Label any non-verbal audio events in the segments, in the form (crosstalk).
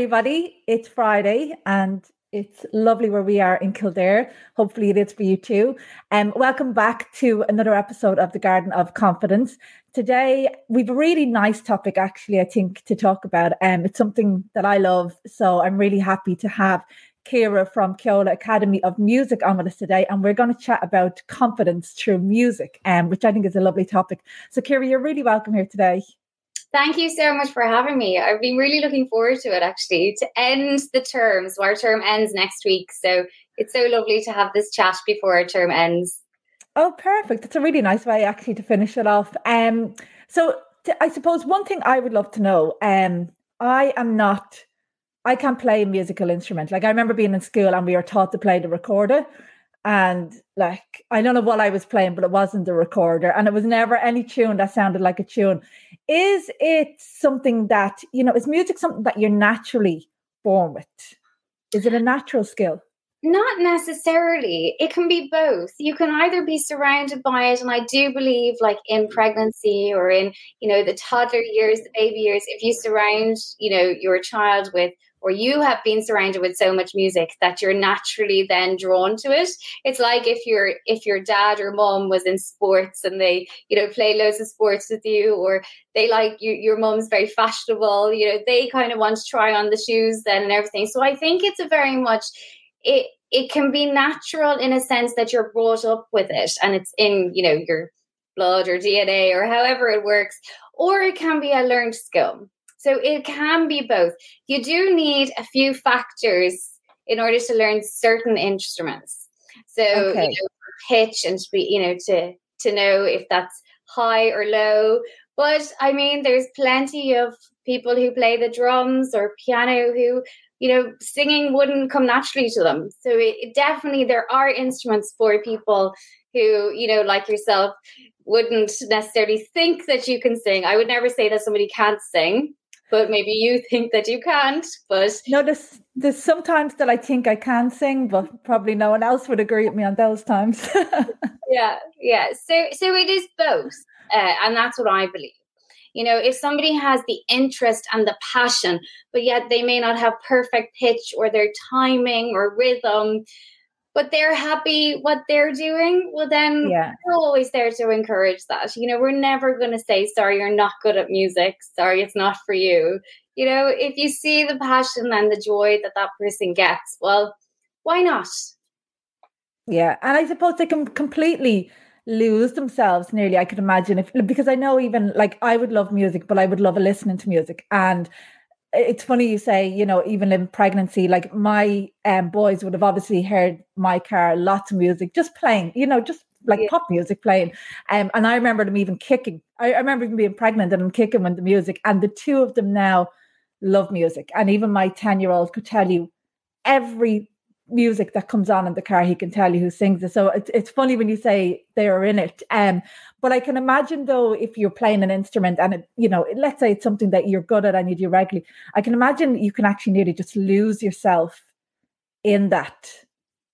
everybody. It's Friday and it's lovely where we are in Kildare. Hopefully, it is for you too. And um, welcome back to another episode of the Garden of Confidence. Today, we've a really nice topic, actually, I think, to talk about. Um, it's something that I love. So I'm really happy to have Kira from Ceola Academy of Music on with us today. And we're going to chat about confidence through music, um, which I think is a lovely topic. So, Kira, you're really welcome here today. Thank you so much for having me. I've been really looking forward to it actually to end the term. So our term ends next week. So it's so lovely to have this chat before our term ends. Oh, perfect. It's a really nice way actually to finish it off. Um, so I suppose one thing I would love to know, um, I am not I can't play a musical instrument. Like I remember being in school and we were taught to play the recorder and like I don't know what I was playing, but it wasn't the recorder, and it was never any tune that sounded like a tune. Is it something that you know? Is music something that you're naturally born with? Is it a natural skill? Not necessarily. It can be both. You can either be surrounded by it, and I do believe, like in pregnancy or in you know the toddler years, the baby years, if you surround you know your child with or you have been surrounded with so much music that you're naturally then drawn to it. It's like if your if your dad or mom was in sports and they you know play loads of sports with you or they like you, your mom's very fashionable you know they kind of want to try on the shoes then and everything. So i think it's a very much it it can be natural in a sense that you're brought up with it and it's in you know your blood or dna or however it works or it can be a learned skill so it can be both. You do need a few factors in order to learn certain instruments. So okay. you know, pitch and to be, you know, to to know if that's high or low. But I mean, there's plenty of people who play the drums or piano who, you know, singing wouldn't come naturally to them. So it, it definitely there are instruments for people who, you know, like yourself, wouldn't necessarily think that you can sing. I would never say that somebody can't sing but maybe you think that you can't. But no, there's there's sometimes that I think I can sing, but probably no one else would agree with me on those times. (laughs) yeah, yeah. So so it is both, uh, and that's what I believe. You know, if somebody has the interest and the passion, but yet they may not have perfect pitch or their timing or rhythm, but they're happy what they're doing, well, then yeah. we're always there to encourage that. You know, we're never going to say, sorry, you're not good at music. Sorry, it's not for you. You know, if you see the passion and the joy that that person gets, well, why not? Yeah. And I suppose they can completely lose themselves nearly i could imagine if because i know even like i would love music but i would love listening to music and it's funny you say, you know, even in pregnancy, like my um, boys would have obviously heard my car, lots of music, just playing, you know, just like yeah. pop music playing. Um, and I remember them even kicking. I, I remember even being pregnant and them kicking with the music. And the two of them now love music. And even my 10 year old could tell you every music that comes on in the car, he can tell you who sings it. So it's, it's funny when you say they are in it. Um, but I can imagine though, if you're playing an instrument and it, you know, let's say it's something that you're good at and you do regularly, I can imagine you can actually nearly just lose yourself in that.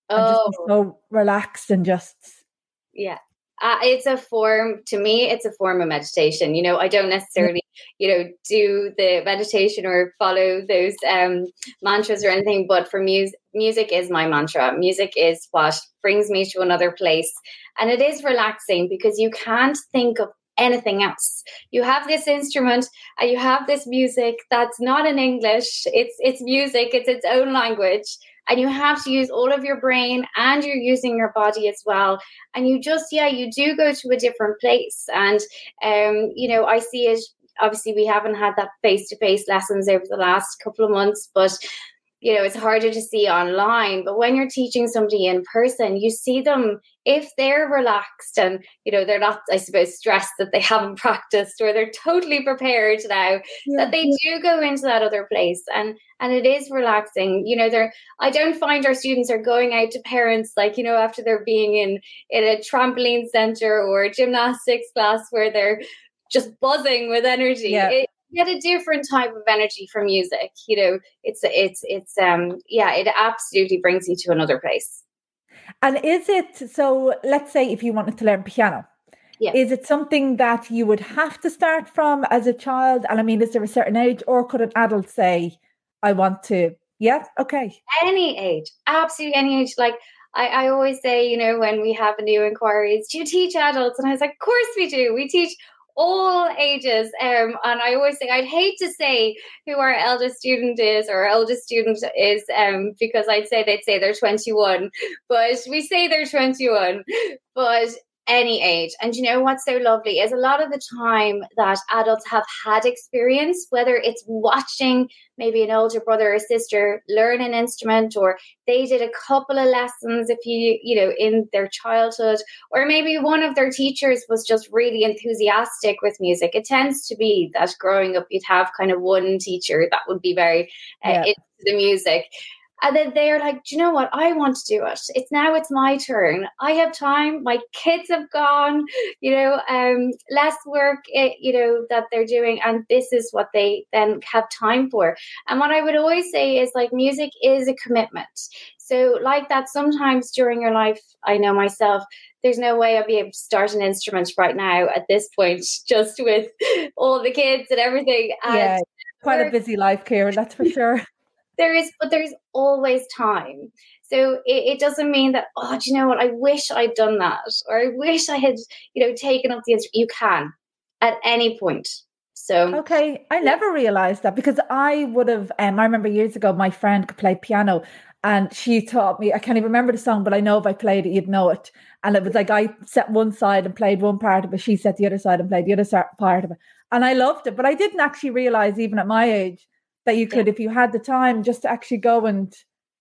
Oh, so relaxed and just yeah. Uh, it's a form to me it's a form of meditation. You know i don't necessarily you know do the meditation or follow those um mantras or anything but for music music is my mantra. Music is what brings me to another place. And it is relaxing because you can't think of anything else. You have this instrument and you have this music that's not in english. It's it's music it's its own language. And you have to use all of your brain and you're using your body as well. And you just yeah you do go to a different place. And um you know i see it obviously we haven't had that face to face lessons over the last couple of months but you know it's harder to see online but when you're teaching somebody in person you see them if they're relaxed and you know they're not i suppose stressed that they (laughs) haven't practiced or they're totally prepared now yeah, that they do go into that other place and and it is relaxing. You know they're i don't find our students are going out to parents like you know after they're being in in a trampoline center or a gymnastics class where they're just buzzing with energy. Yeah. It, get a different type of energy from music you know it's it's it's um yeah it absolutely brings you to another place and is it so let's say if you wanted to learn piano yeah. Is it something that you would have to start from as a child? And I mean, is there a certain age, or could an adult say, I want to. Yeah, okay. Any age, absolutely any age. Like I, I always say, you know, when we have new inquiries, do you teach adults? And I was like, of course we do. We teach all ages. Um, and I always say I'd hate to say who our eldest student is or our eldest student is um, because I'd say they'd say they're 21, but we say they're 21. But any age. And you know what's so lovely is a lot of the time that adults have had experience, whether it's watching maybe an older brother or sister learn an instrument, or they did a couple of lessons if you, you know, in their childhood, or maybe one of their teachers was just really enthusiastic with music. It tends to be that growing up, you'd have kind of one teacher that would be very uh, yeah. into the music and then they're like do you know what? I want to do it. It's now it's my turn. I have time. My kids have gone you know um less work it, eh, you know that they're doing and this is what they then have time for. And what i would always say is like music is a commitment. So like that sometimes during your life i know myself there's no way I'd be able to start an instrument right now at this point, just with all the kids and everything. And yeah, quite a busy life, Karen, that's for sure there is but there's always time. So it, it, doesn't mean that oh do you know what? I wish i'd done that or i wish i had you know taken up the instrument you can at any point. So okay i never realized that because i would have um, i remember years ago my friend could play piano and she taught me i can't even remember the song but i know if i played it you'd know it. And it was like i set one side and played one part of it she set the other side and played the other part of it. And i loved it but i didn't actually realize even at my age that you could, yeah. if you had the time, just to actually go and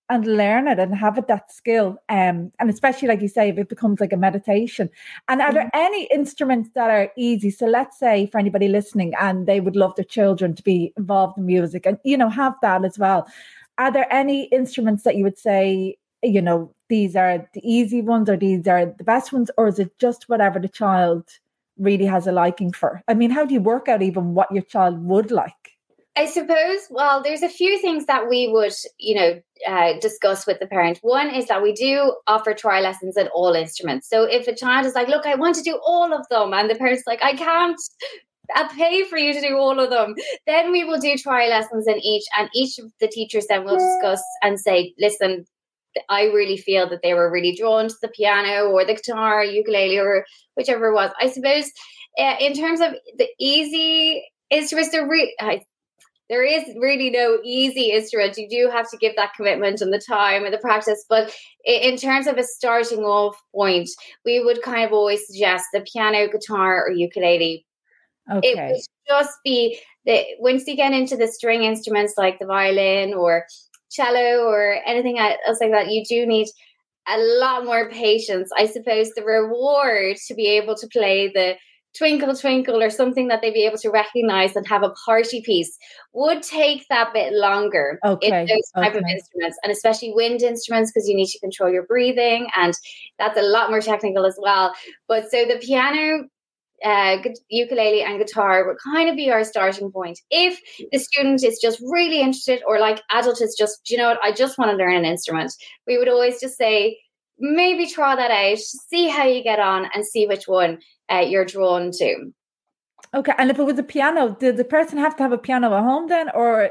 and learn it and have it that skill. Um, and especially like you say, if it becomes like a meditation. And are mm-hmm. there any instruments that are easy? So let's say for anybody listening and they would love their children to be involved in music and you know have that as well. Are there any instruments that you would say, you know, these are the easy ones or these are the best ones, or is it just whatever the child really has a liking for? I mean, how do you work out even what your child would like? I suppose, well, there's a few things that we would, you know, uh, discuss with the parent. One is that we do offer trial lessons at all instruments. So if a child is like, look, I want to do all of them, and the parent's like, I can't I pay for you to do all of them. Then we will do trial lessons in each, and each of the teachers then will discuss and say, listen, I really feel that they were really drawn to the piano or the guitar, ukulele, or whichever it was. I suppose uh, in terms of the easy instruments, they're re- I there is really no easy instrument. You do have to give that commitment and the time and the practice. But in terms of a starting off point, we would kind of always suggest the piano, guitar, or ukulele. Okay. It would just be that once you get into the string instruments like the violin or cello or anything else like that, you do need a lot more patience. I suppose the reward to be able to play the twinkle twinkle or something that they'd be able to recognize and have a party piece would take that bit longer okay. in those type okay. of instruments and especially wind instruments because you need to control your breathing and that's a lot more technical as well but so the piano uh, ukulele and guitar would kind of be our starting point. If the student is just really interested, or like adult is just, you know what, I just want to learn an instrument, we would always just say, maybe try that out, see how you get on, and see which one uh, you're drawn to. Okay, and if it was a piano, did the person have to have a piano at home then, or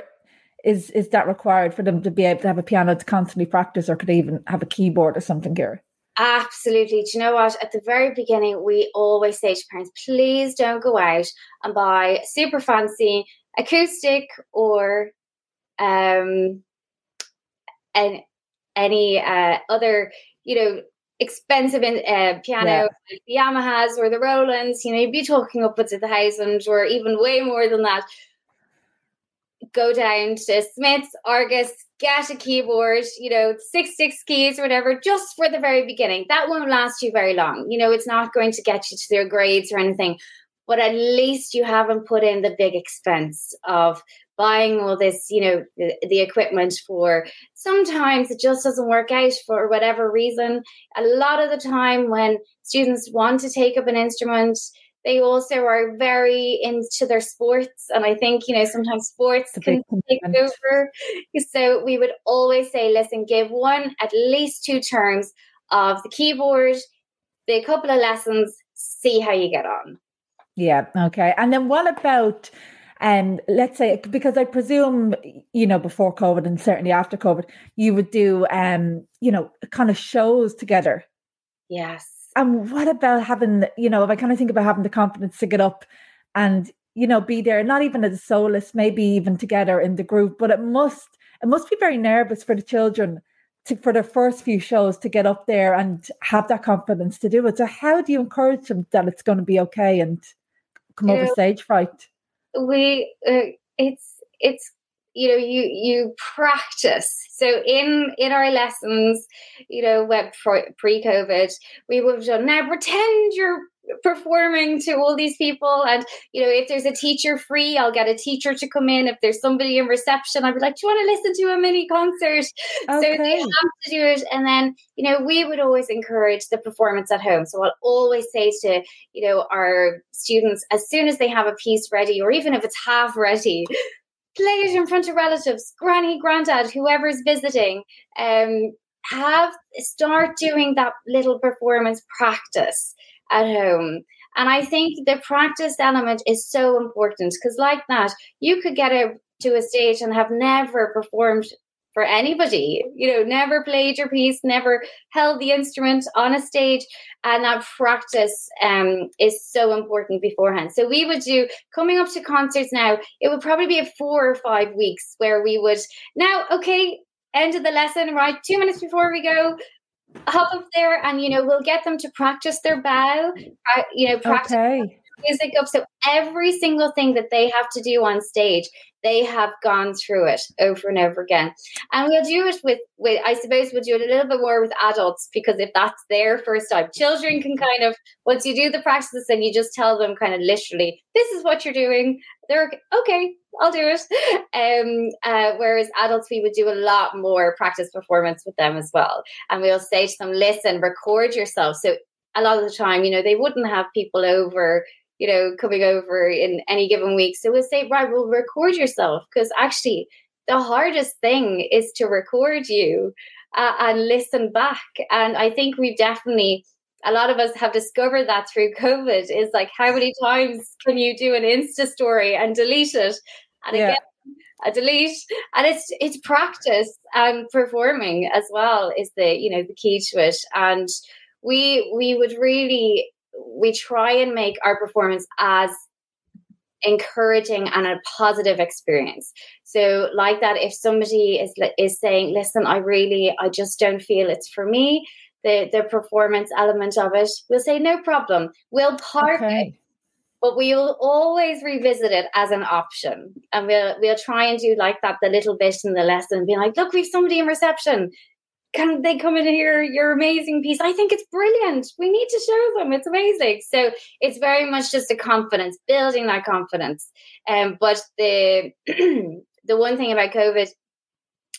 is is that required for them to be able to have a piano to constantly practice, or could they even have a keyboard or something here? Absolutely. Do you know what? At the very beginning, we always say to parents, please don't go out and buy super fancy acoustic or um and any uh, other, you know, expensive in, uh, piano yeah. like the Yamahas or the Rolands, you know, you'd be talking upwards of the thousand or even way more than that. Go down to Smyths, Argos, get a keyboard, you know, six six keys or whatever, just for the very beginning. That won't last you very long. You know, it's not going to get you to their grades or anything, but at least you haven't put in the big expense of buying all this, you know, the, the, equipment for. Sometimes it just doesn't work out for whatever reason. A lot of the time, when students want to take up an instrument, they also are very into their sports. And I think, you know, sometimes sports can take over. So we would always say, listen, give one, at least two terms of the keyboard, the couple of lessons, see how you get on. Yeah. Okay. And then what about um, let's say because I presume you know before COVID and certainly after COVID, you would do um, you know, kind of shows together. Yes. And what about having, you know, if I kind of think about having the confidence to get up and you know be there, not even as a soloist, maybe even together in the group, but it must it must be very nervous for the children to, for their first few shows to get up there and have that confidence to do it. So how do you encourage them that it's going to be okay and come you over know, stage fright? We uh, it's it's you know you you practice. So in in our lessons you know web pre-covid we would have done now pretend you're performing to all these people. And you know if there's a teacher free i'll get a teacher to come in. If there's somebody in reception i'd be like do you want to listen to a mini concert? Okay. so they have to do it. And then you know we would always encourage the performance at home. So i'll always say to you know our students as soon as they have a piece ready or even if it's half ready play it in front of relatives granny granddad whoever's visiting. Um have start doing that little performance practice at home. And I think the practice element is so important because, like that, you could get a, to a stage and have never performed for anybody, you know, never played your piece, never held the instrument on a stage. And that practice um, is so important beforehand. So we would do coming up to concerts now, it would probably be a four or five weeks where we would now, okay, end of the lesson, right? Two minutes before we go, hop up there and you know we'll get them to practice their bow uh, you know practice okay. music up. So every single thing that they have to do on stage they have gone through it over and over again. And we'll do it with with i suppose we'll do it a little bit more with adults because if that's their first time children can kind of once you do the practices and you just tell them kind of literally this is what you're doing they're okay I'll do it. (laughs) Um, uh, whereas adults, we would do a lot more practice performance with them as well. And we'll say to them, listen, record yourself. So a lot of the time, you know, they wouldn't have people over you know, coming over in any given week. So we'll say, right, we'll record yourself because actually the hardest thing is to record you uh, and listen back. And I think we've definitely, a lot of us have discovered that through COVID is like, how many times can you do an Insta story and delete it? And yeah. again, a delete and it's it's practice and performing as well is the you know the key to it and we we would really we try and make our performance as encouraging and a positive experience so like that if somebody is is saying listen i really i just don't feel it's for me the the performance element of it we'll say no problem we'll park okay. it but we'll always revisit it as an option and we'll we'll try and do like that the little bit in the lesson be like look we've somebody in reception can they come in here? your amazing piece? I think it's brilliant. We need to show them. It's amazing. So it's very much just a confidence, building that confidence. Um, but the (clears throat) the one thing about COVID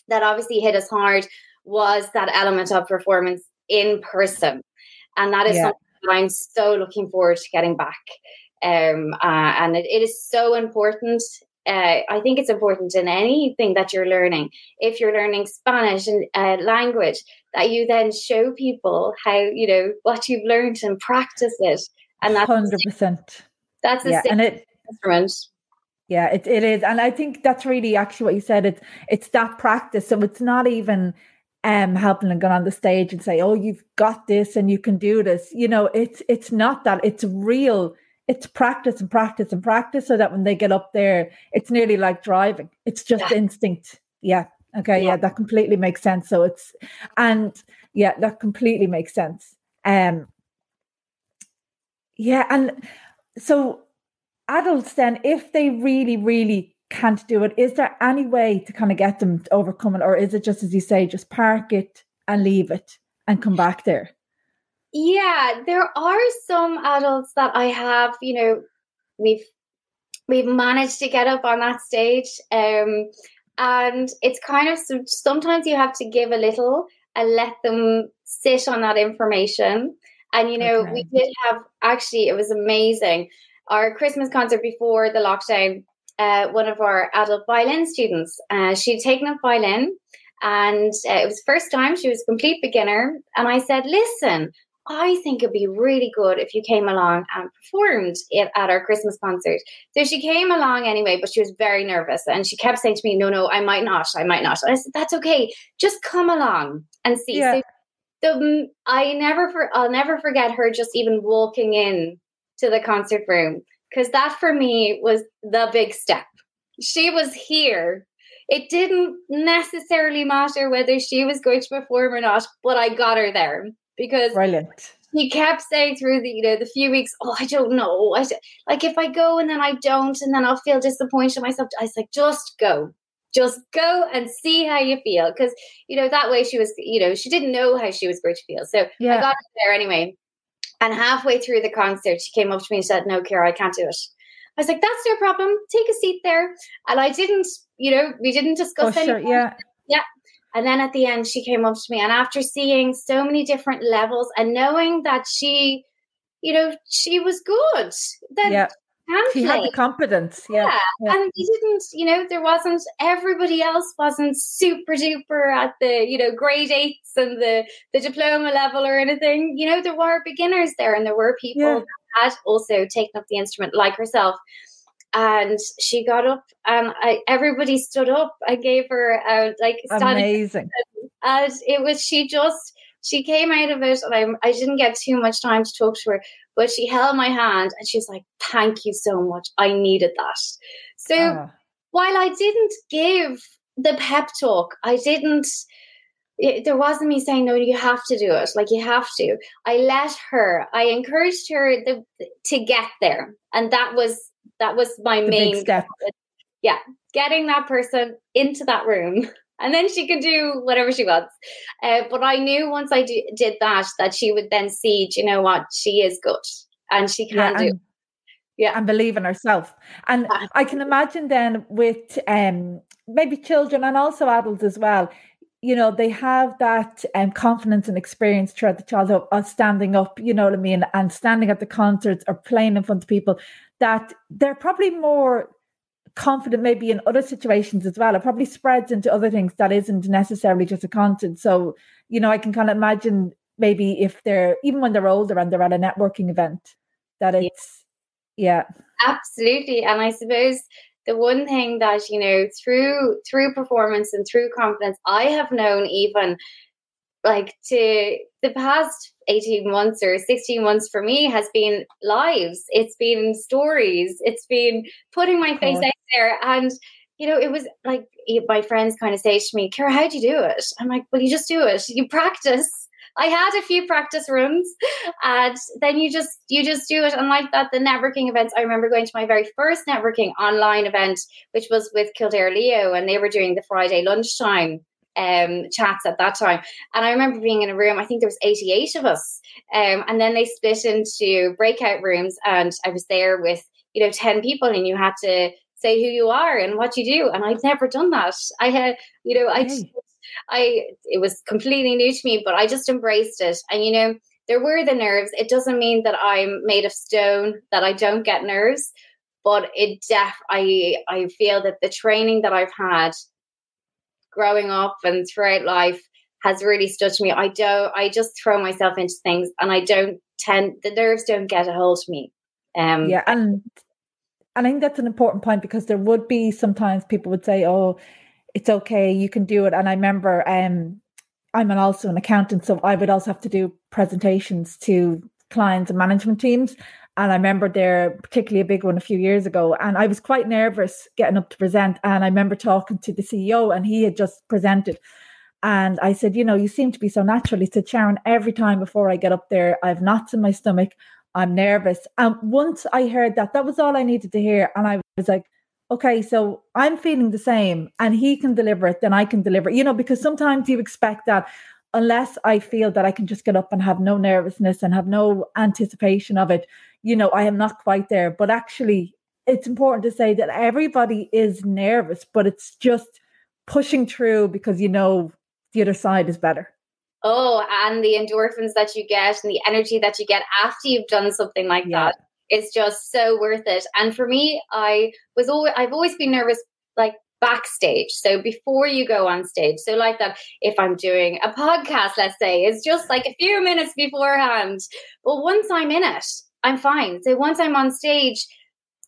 that obviously hit us hard was that element of performance in person, and that is yeah. something that I'm so looking forward to getting back. Um, uh, and it, it is so important uh, I think it's important in anything that you're learning. If you're learning Spanish and uh, language, that you then show people how you know what you've learned and practice it. And that's hundred percent. That's a yeah, and it, instrument. Yeah, it, it is, and I think that's really actually what you said. It's it's that practice, so it's not even um helping them go on the stage and say, "Oh, you've got this and you can do this." You know, it's it's not that. It's real it's practice and practice and practice so that when they get up there, it's nearly like driving. It's just yeah. instinct. Yeah. Okay. Yeah. yeah. that completely makes sense. So it's, and yeah, that completely makes sense. Um, yeah. And so adults then, if they really, really can't do it, is there any way to kind of get them to overcome it? Or is it just, as you say, just park it and leave it and come back there? Yeah, there are some adults that I have, you know, we've we've managed to get up on that stage. Um, and it's kind of sometimes you have to give a little and let them sit on that information. And you know, okay. we did have actually it was amazing. Our Christmas concert before the lockdown, uh, one of our adult violin students, uh, she'd taken up violin and uh, it was first time she was a complete beginner and i said listen I think it'd be really good if you came along and performed it at our Christmas concert. So she came along anyway, but she was very nervous and she kept saying to me, No, no, I might not, I might not. And I said, That's okay. Just come along and see. Yeah. So the I never for I'll never forget her just even walking in to the concert room because that for me was the big step. She was here. It didn't necessarily matter whether she was going to perform or not, but I got her there because brilliant. He kept saying through the you know the few weeks, oh I don't know, I like if I go and then I don't, and then I'll feel disappointed myself. I was like, just go, just go and see how you feel because you know that way she was you know she didn't know how she was going to feel so yeah. i got her there anyway and halfway through the concert she came up to me and said no kira i can't do it. I was like that's no problem. Take a seat there. And i didn't you know we didn't discuss oh, anything. sure, yeah. Yeah. And then at the end she came up to me and after seeing so many different levels and knowing that she you know she was good then yeah he had the confidence. Yeah. yeah. yeah. And he didn't, you know, there wasn't, everybody else wasn't super duper at the, you know, grade eights and the, the diploma level or anything. You know, there were beginners there and there were people yeah. that had also taken up the instrument like herself. And she got up and I, everybody stood up. I gave her a, like, amazing. And it was, she just, she came out of it and I, I didn't get too much time to talk to her but she held my hand and she's like thank you so much. I needed that. So uh. while i didn't give the pep talk i didn't it, there wasn't me saying no you have to do it. Like you have to. I let her i encouraged her the, to get there and that was that was my the main step. Yeah getting that person into that room and then she can do whatever she wants. Uh, but I knew once I do, did that that she would then see, you know what, she is good and she can yeah, do. And, yeah, and believe in herself. And I can imagine then with um, maybe children and also adults as well. You know, they have that um, confidence and experience throughout the childhood of standing up, you know what I mean, and standing at the concerts or playing in front of people that they're probably more confident maybe in other situations as well. It probably spreads into other things that isn't necessarily just a content. So, you know, I can kind of imagine maybe if they're even when they're older and they're at a networking event, that it's yeah. yeah. Absolutely. And I suppose the one thing that, you know, through through performance and through confidence, I have known even like to the past 18 months or 16 months for me has been lives. It's been stories. It's been putting my face out there. And you know it was like my friends kind of say to me kara how do you do it? I'm like well you just do it. You practice. I had a few practice rooms and then you just you just do it. And like that, the networking events, I remember going to my very first networking online event, which was with Kildare Leo, and they were doing the Friday lunchtime um, chats at that time. And I remember being in a room, I think there was 88 of us. Um, and then they split into breakout rooms and I was there with, you know, 10 people and you had to say who you are and what you do. And I'd never done that. I had, you know, I I, it was completely new to me, but I just embraced it. And, you know, there were the nerves. It doesn't mean that I'm made of stone, that I don't get nerves, but it def, I, I feel that the training that I've had growing up and throughout life has really stood to me. I don't, I just throw myself into things and I don't tend, the nerves don't get a hold of me. Um, yeah. And, and I think that's an important point because there would be sometimes people would say, oh, it's okay, you can do it. And I remember um, I'm an, also an accountant, so I would also have to do presentations to clients and management teams. And I remember there, particularly a big one a few years ago, and I was quite nervous getting up to present. And I remember talking to the CEO, and he had just presented. And I said, You know, you seem to be so natural. He said, Sharon, every time before I get up there, I have knots in my stomach. I'm nervous. And once I heard that, that was all I needed to hear. And I was like, okay, so I'm feeling the same and he can deliver it, then I can deliver it. You know, because sometimes you expect that unless I feel that I can just get up and have no nervousness and have no anticipation of it, you know, I am not quite there. But actually, it's important to say that everybody is nervous, but it's just pushing through because you know the other side is better. Oh, and the endorphins that you get and the energy that you get after you've done something like yeah. that is just so worth it. And for me, I was always I've always been nervous like backstage. So before you go on stage. So like that, if I'm doing a podcast, let's say, it's just like a few minutes beforehand. But once I'm in it, I'm fine. So once I'm on stage,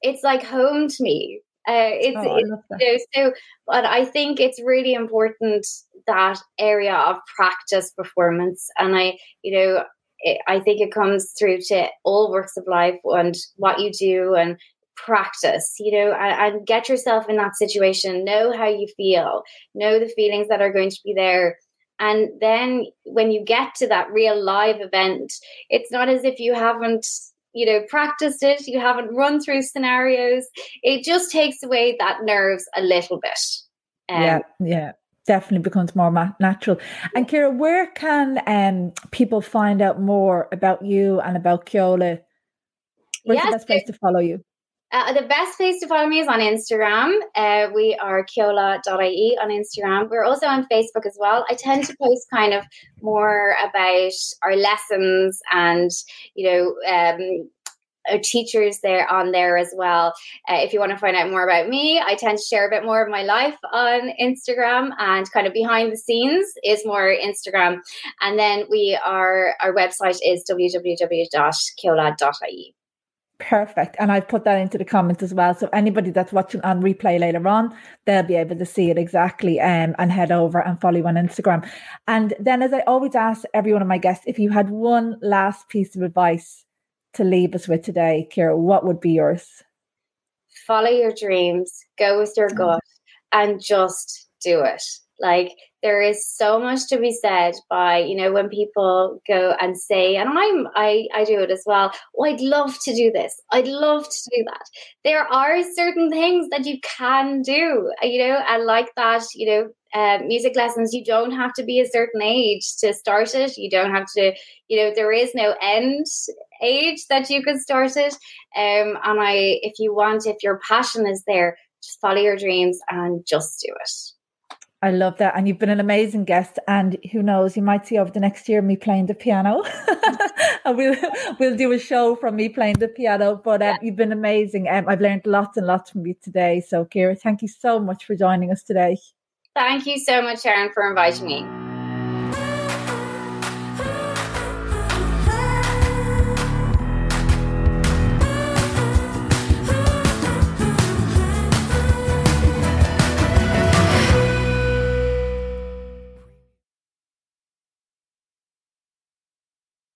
it's like home to me. Uh, it's, oh, it's you know, so, but I think it's really important that area of practice performance, and I, you know, it, I think it comes through to all works of life and what you do and practice, you know, and, and get yourself in that situation. Know how you feel. Know the feelings that are going to be there. And then when you get to that real live event, it's not as if you haven't you know practiced it you haven't run through scenarios it just takes away that nerves a little bit um, yeah yeah definitely becomes more ma- natural and Ciara where can um people find out more about you and about Ceola where's yes, the best place to follow you uh, the best place to follow me is on Instagram. Uh, we are ceola.ie on Instagram. We're also on Facebook as well. I tend to post kind of more about our lessons and, you know, um, our teachers there on there as well. Uh, if you want to find out more about me, I tend to share a bit more of my life on Instagram and kind of behind the scenes is more Instagram. And then we are, our website is www.ceola.ie. Perfect. And I've put that into the comments as well. So anybody that's watching on replay later on, they'll be able to see it exactly um, and head over and follow you on Instagram. And then, as I always ask every one of my guests, if you had one last piece of advice to leave us with today, Kira, what would be yours? Follow your dreams, go with your mm. gut, and just do it. Like there is so much to be said by you know when people go and say and i'm i i do it as well oh i'd love to do this. I'd love to do that. There are certain things that you can do you know and like that you know uh, music lessons you don't have to be a certain age to start it. You don't have to you know there is no end age that you can start it. Um and i if you want if your passion is there just follow your dreams and just do it I love that. And you've been an amazing guest. And who knows, you might see over the next year me playing the piano. (laughs) and we'll we'll do a show from me playing the piano. But um, you've been amazing. Um, I've learned lots and lots from you today. So Kira, thank you so much for joining us today. Thank you so much, Sharon, for inviting me.